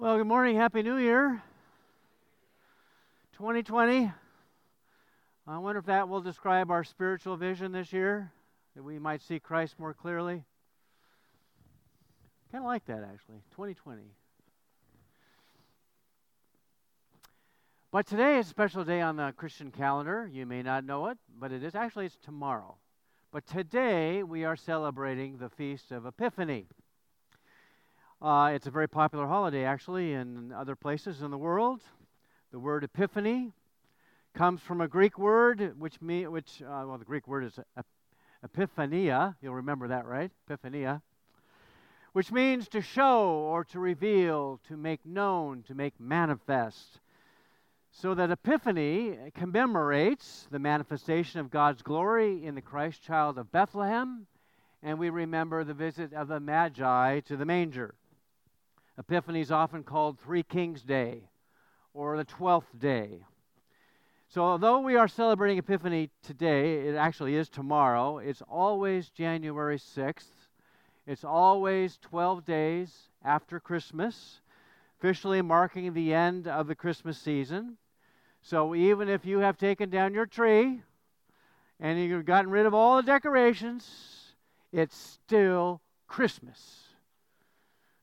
Well, good morning. Happy New Year. 2020. I wonder if that will describe our spiritual vision this year, that we might see Christ more clearly. Kind of like that, actually. 2020. But today is a special day on the Christian calendar. You may not know it, but it is actually it's tomorrow. But today we are celebrating the feast of Epiphany. Uh, it's a very popular holiday, actually, in other places in the world. The word epiphany comes from a Greek word, which mean, which uh, well, the Greek word is epiphania. You'll remember that, right? Epiphania, which means to show or to reveal, to make known, to make manifest. So that Epiphany commemorates the manifestation of God's glory in the Christ child of Bethlehem, and we remember the visit of the Magi to the manger. Epiphany is often called Three Kings Day or the Twelfth Day. So, although we are celebrating Epiphany today, it actually is tomorrow, it's always January 6th. It's always 12 days after Christmas, officially marking the end of the Christmas season. So, even if you have taken down your tree and you've gotten rid of all the decorations, it's still Christmas.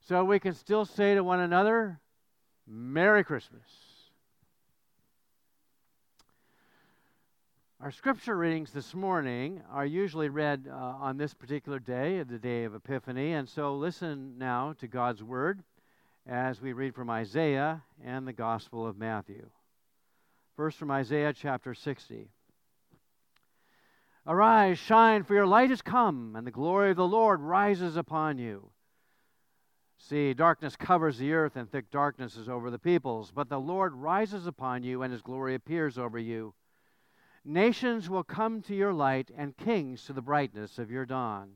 So we can still say to one another, Merry Christmas. Our scripture readings this morning are usually read uh, on this particular day, the day of Epiphany, and so listen now to God's word as we read from Isaiah and the Gospel of Matthew. First from Isaiah chapter 60. Arise, shine, for your light is come, and the glory of the Lord rises upon you. See, darkness covers the earth, and thick darkness is over the peoples. But the Lord rises upon you, and his glory appears over you. Nations will come to your light, and kings to the brightness of your dawn.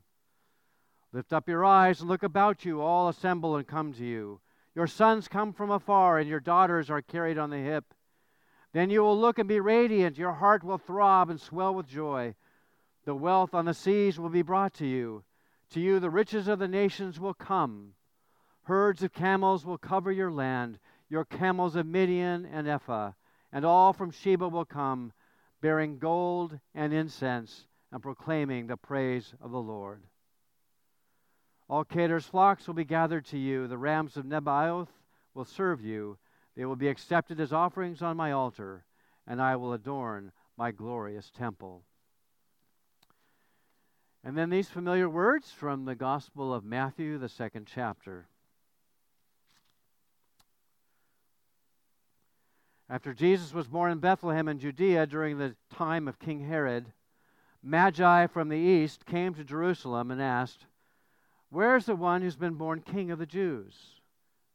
Lift up your eyes and look about you. All assemble and come to you. Your sons come from afar, and your daughters are carried on the hip. Then you will look and be radiant. Your heart will throb and swell with joy. The wealth on the seas will be brought to you. To you, the riches of the nations will come. Herds of camels will cover your land, your camels of Midian and Ephah, and all from Sheba will come, bearing gold and incense, and proclaiming the praise of the Lord. All Kedar's flocks will be gathered to you. The rams of Nebaioth will serve you. They will be accepted as offerings on my altar, and I will adorn my glorious temple. And then these familiar words from the Gospel of Matthew, the second chapter. After Jesus was born in Bethlehem in Judea during the time of King Herod, Magi from the east came to Jerusalem and asked, Where's the one who's been born King of the Jews?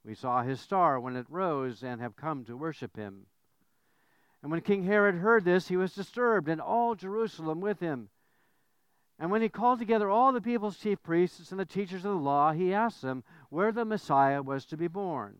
We saw his star when it rose and have come to worship him. And when King Herod heard this, he was disturbed, and all Jerusalem with him. And when he called together all the people's chief priests and the teachers of the law, he asked them where the Messiah was to be born.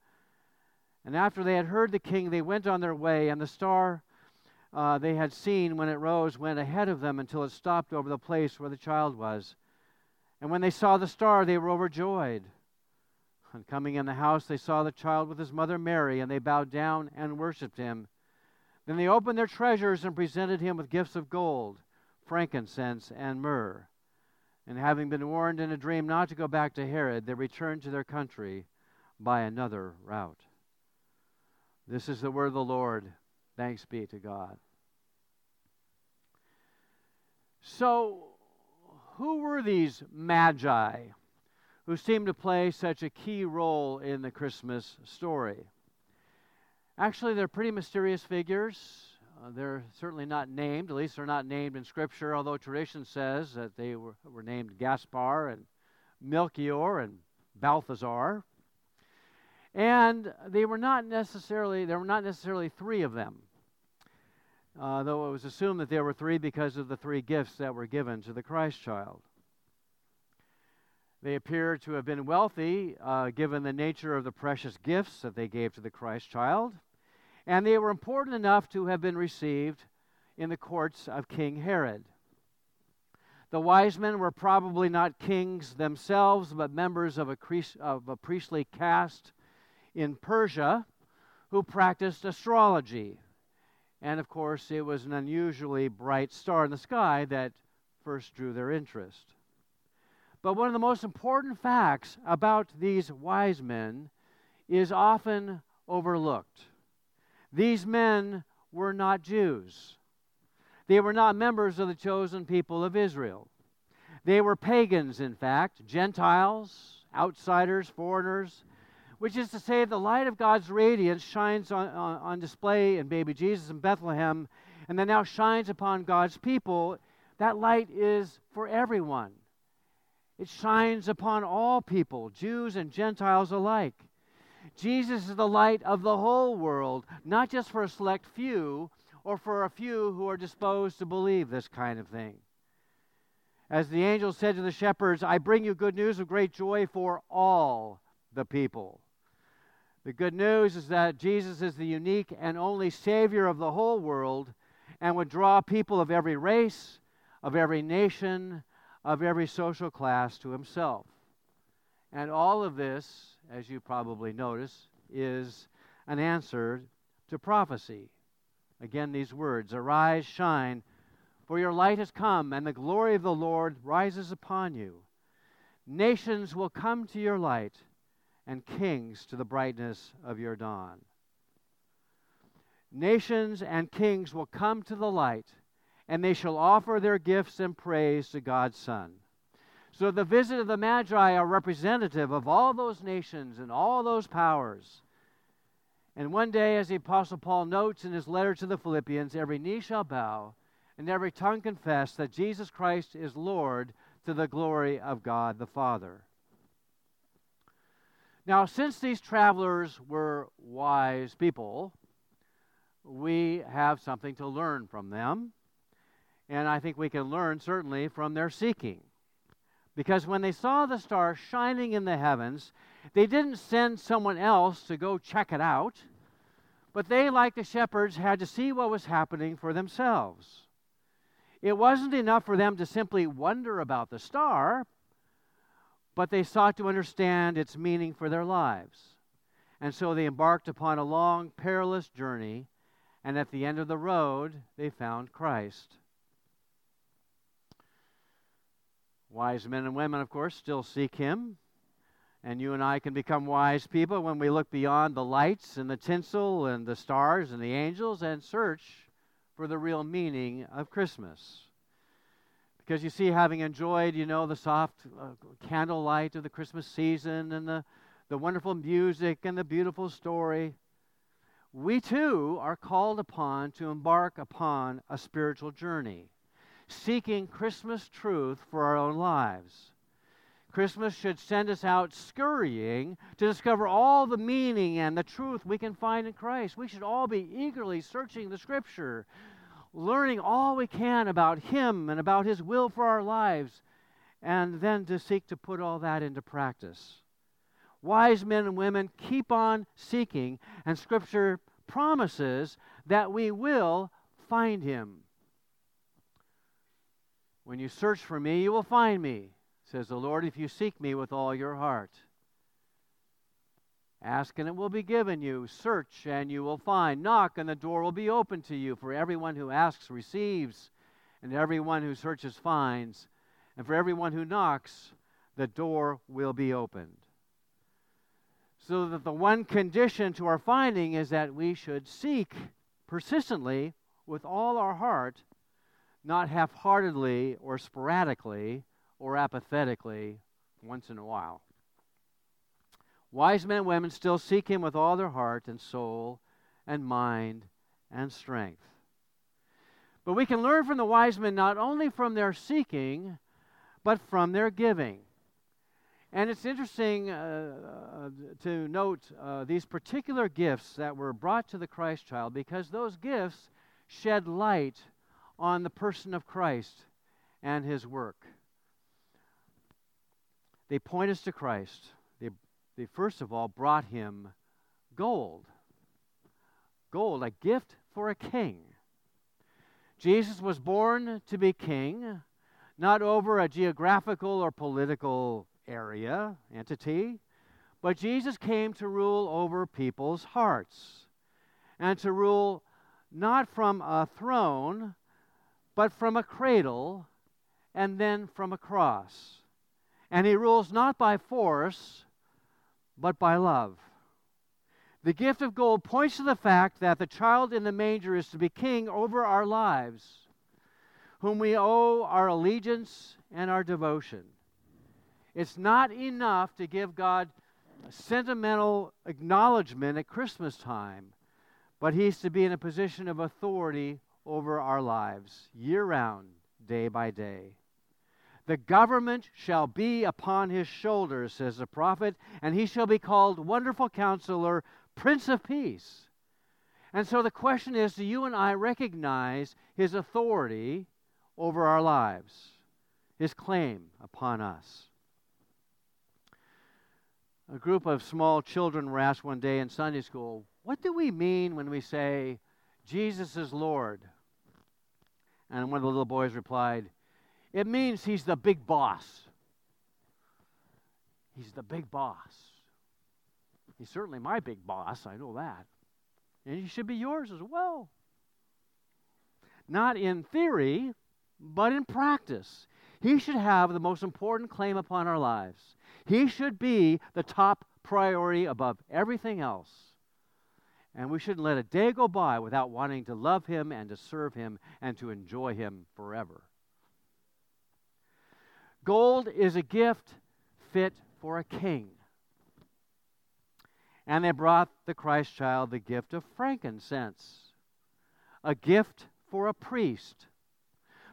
And after they had heard the king, they went on their way, and the star uh, they had seen when it rose went ahead of them until it stopped over the place where the child was. And when they saw the star, they were overjoyed. On coming in the house, they saw the child with his mother Mary, and they bowed down and worshipped him. Then they opened their treasures and presented him with gifts of gold, frankincense, and myrrh. And having been warned in a dream not to go back to Herod, they returned to their country by another route. This is the word of the Lord. Thanks be to God. So, who were these magi who seem to play such a key role in the Christmas story? Actually, they're pretty mysterious figures. Uh, they're certainly not named, at least they're not named in Scripture, although tradition says that they were, were named Gaspar and Melchior and Balthazar. And they were not necessarily, there were not necessarily three of them, uh, though it was assumed that there were three because of the three gifts that were given to the Christ child. They appear to have been wealthy, uh, given the nature of the precious gifts that they gave to the Christ child, and they were important enough to have been received in the courts of King Herod. The wise men were probably not kings themselves, but members of a, of a priestly caste in Persia who practiced astrology. And of course, it was an unusually bright star in the sky that first drew their interest. But one of the most important facts about these wise men is often overlooked. These men were not Jews. They were not members of the chosen people of Israel. They were pagans, in fact, Gentiles, outsiders, foreigners, which is to say, the light of God's radiance shines on, on, on, display in baby Jesus in Bethlehem, and then now shines upon God's people. That light is for everyone. It shines upon all people, Jews and Gentiles alike. Jesus is the light of the whole world, not just for a select few or for a few who are disposed to believe this kind of thing. As the angel said to the shepherds, I bring you good news of great joy for all the people. The good news is that Jesus is the unique and only Savior of the whole world and would draw people of every race, of every nation, of every social class to himself. And all of this, as you probably notice, is an answer to prophecy. Again, these words Arise, shine, for your light has come, and the glory of the Lord rises upon you. Nations will come to your light and kings to the brightness of your dawn. Nations and kings will come to the light, and they shall offer their gifts and praise to God's Son. So the visit of the Magi are representative of all those nations and all those powers. And one day, as the Apostle Paul notes in his letter to the Philippians, every knee shall bow and every tongue confess that Jesus Christ is Lord to the glory of God the Father. Now, since these travelers were wise people, we have something to learn from them. And I think we can learn certainly from their seeking. Because when they saw the star shining in the heavens, they didn't send someone else to go check it out, but they, like the shepherds, had to see what was happening for themselves. It wasn't enough for them to simply wonder about the star, but they sought to understand its meaning for their lives. And so they embarked upon a long, perilous journey, and at the end of the road, they found Christ. Wise men and women, of course, still seek him. And you and I can become wise people when we look beyond the lights and the tinsel and the stars and the angels and search for the real meaning of Christmas. Because you see, having enjoyed, you know, the soft uh, candlelight of the Christmas season and the, the wonderful music and the beautiful story, we too are called upon to embark upon a spiritual journey, seeking Christmas truth for our own lives. Christmas should send us out scurrying to discover all the meaning and the truth we can find in Christ. We should all be eagerly searching the Scripture learning all we can about Him and about His will for our lives, and then to seek to put all that into practice. Wise men and women keep on seeking, and Scripture promises that we will find Him. When you search for me, you will find me, says the Lord, if you seek me with all your heart. Ask and it will be given you. Search and you will find. Knock and the door will be open to you. For everyone who asks receives, and everyone who searches finds. And for everyone who knocks, the door will be opened. So that the one condition to our finding is that we should seek persistently with all our heart, not half heartedly or sporadically or apathetically once in a while. Wise men and women still seek him with all their heart and soul and mind and strength. But we can learn from the wise men not only from their seeking, but from their giving. And it's interesting uh, uh, to note uh, these particular gifts that were brought to the Christ child because those gifts shed light on the person of Christ and his work. They point us to Christ. They, first of all brought him gold. Gold, a gift for a king. Jesus was born to be king, not over a geographical or political area, entity, but Jesus came to rule over people's hearts and to rule not from a throne, but from a cradle and then from a cross. And he rules not by force, but by love. The gift of gold points to the fact that the child in the manger is to be king over our lives, whom we owe our allegiance and our devotion. It's not enough to give God sentimental acknowledgement at Christmas time, but He's to be in a position of authority over our lives year round, day by day. The government shall be upon his shoulders, says the prophet, and he shall be called Wonderful Counselor, Prince of Peace. And so the question is do you and I recognize his authority over our lives, his claim upon us? A group of small children were asked one day in Sunday school, What do we mean when we say, Jesus is Lord? And one of the little boys replied, It means he's the big boss. He's the big boss. He's certainly my big boss, I know that. And he should be yours as well. Not in theory, but in practice. He should have the most important claim upon our lives. He should be the top priority above everything else. And we shouldn't let a day go by without wanting to love Him and to serve Him and to enjoy Him forever. Gold is a gift fit for a king. And they brought the Christ child the gift of frankincense, a gift for a priest.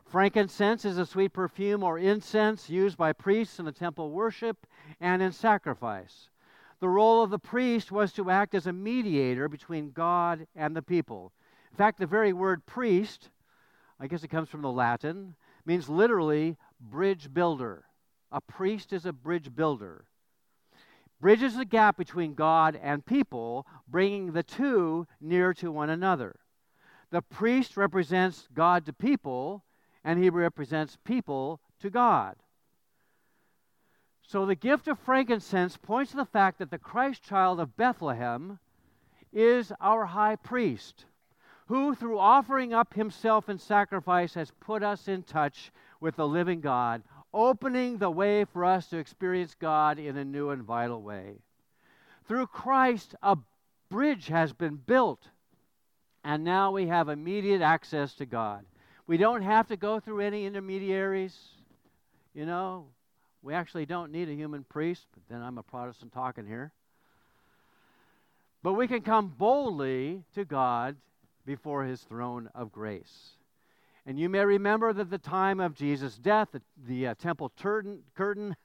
Frankincense is a sweet perfume or incense used by priests in the temple worship and in sacrifice. The role of the priest was to act as a mediator between God and the people. In fact, the very word priest, I guess it comes from the Latin, means literally bridge builder. A priest is a bridge builder. Bridges the gap between God and people, bringing the two near to one another. The priest represents God to people, and he represents people to God. So the gift of frankincense points to the fact that the Christ child of Bethlehem is our high priest, who, through offering up himself in sacrifice, has put us in touch with the living God, opening the way for us to experience God in a new and vital way. Through Christ, a bridge has been built, and now we have immediate access to God. We don't have to go through any intermediaries. You know, we actually don't need a human priest, but then I'm a Protestant talking here. But we can come boldly to God before his throne of grace. And you may remember that the time of Jesus' death, the, the uh, temple curtain, curtain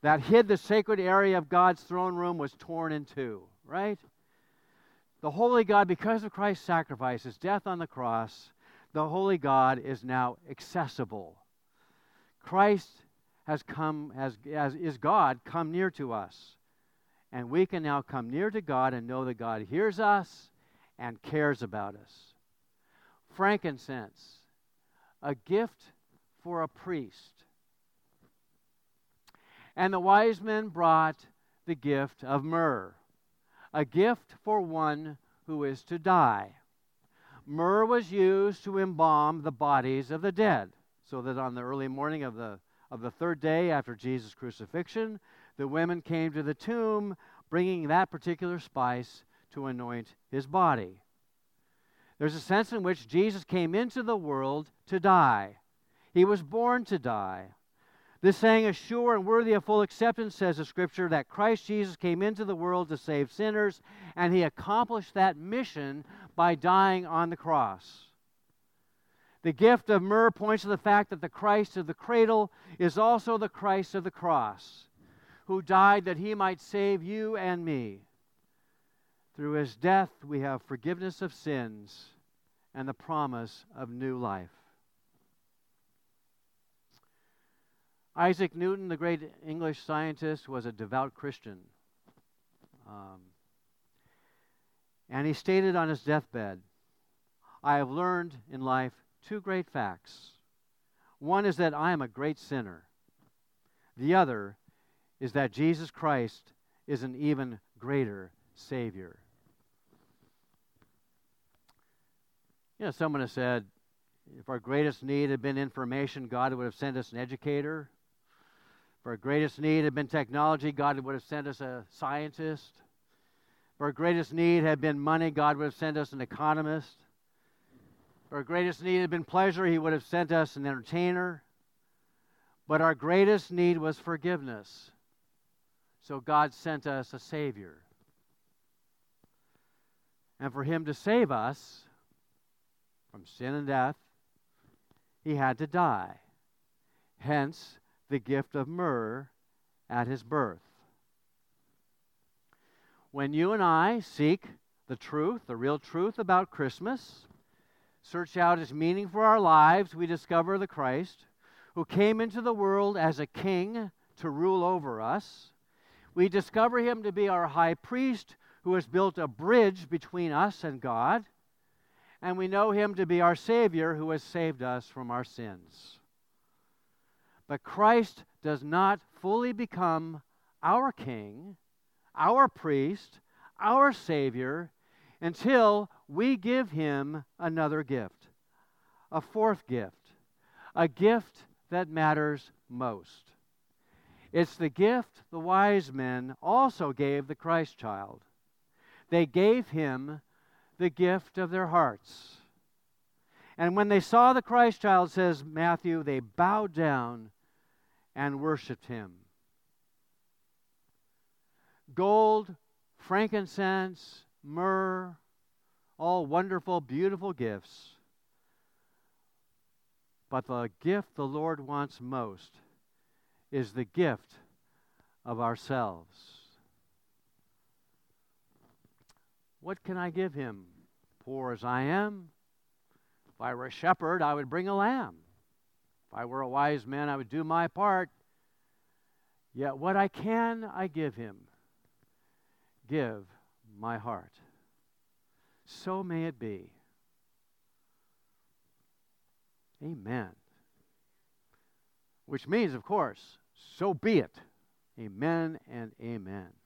that hid the sacred area of God's throne room was torn in two, right? The holy God, because of Christ's sacrifice, his death on the cross, the holy God is now accessible. Christ has come, has, as is God, come near to us. And we can now come near to God and know that God hears us and cares about us. Frankincense, a gift for a priest. And the wise men brought the gift of myrrh, a gift for one who is to die. Myrrh was used to embalm the bodies of the dead, so that on the early morning of the of the third day after Jesus' crucifixion, the women came to the tomb bringing that particular spice to anoint his body. There's a sense in which Jesus came into the world to die. He was born to die. This saying is sure and worthy of full acceptance, says the scripture, that Christ Jesus came into the world to save sinners, and he accomplished that mission by dying on the cross. The gift of myrrh points to the fact that the Christ of the cradle is also the Christ of the cross, who died that he might save you and me. Through his death, we have forgiveness of sins and the promise of new life. Isaac Newton, the great English scientist, was a devout Christian. Um, and he stated on his deathbed I have learned in life two great facts. One is that I am a great sinner, the other is that Jesus Christ is an even greater Savior. You know, someone has said, if our greatest need had been information, God would have sent us an educator. If our greatest need had been technology, God would have sent us a scientist. If our greatest need had been money, God would have sent us an economist. If our greatest need had been pleasure, He would have sent us an entertainer. But our greatest need was forgiveness. So God sent us a Savior. And for Him to save us from sin and death, He had to die. Hence, the gift of myrrh at His birth. When you and I seek the truth, the real truth about Christmas, search out its meaning for our lives, we discover the Christ who came into the world as a king to rule over us we discover him to be our high priest who has built a bridge between us and God. And we know him to be our Savior who has saved us from our sins. But Christ does not fully become our King, our priest, our Savior until we give him another gift, a fourth gift, a gift that matters most. It's the gift the wise men also gave the Christ child. They gave him the gift of their hearts. And when they saw the Christ child, says Matthew, they bowed down and worshiped him. Gold, frankincense, myrrh, all wonderful, beautiful gifts. But the gift the Lord wants most is the gift of ourselves. What can I give him? Poor as I am, if I were a shepherd, I would bring a lamb. If I were a wise man, I would do my part. Yet what I can, I give him. Give my heart. So may it be. Amen. Which means, of course, so be it. Amen and amen.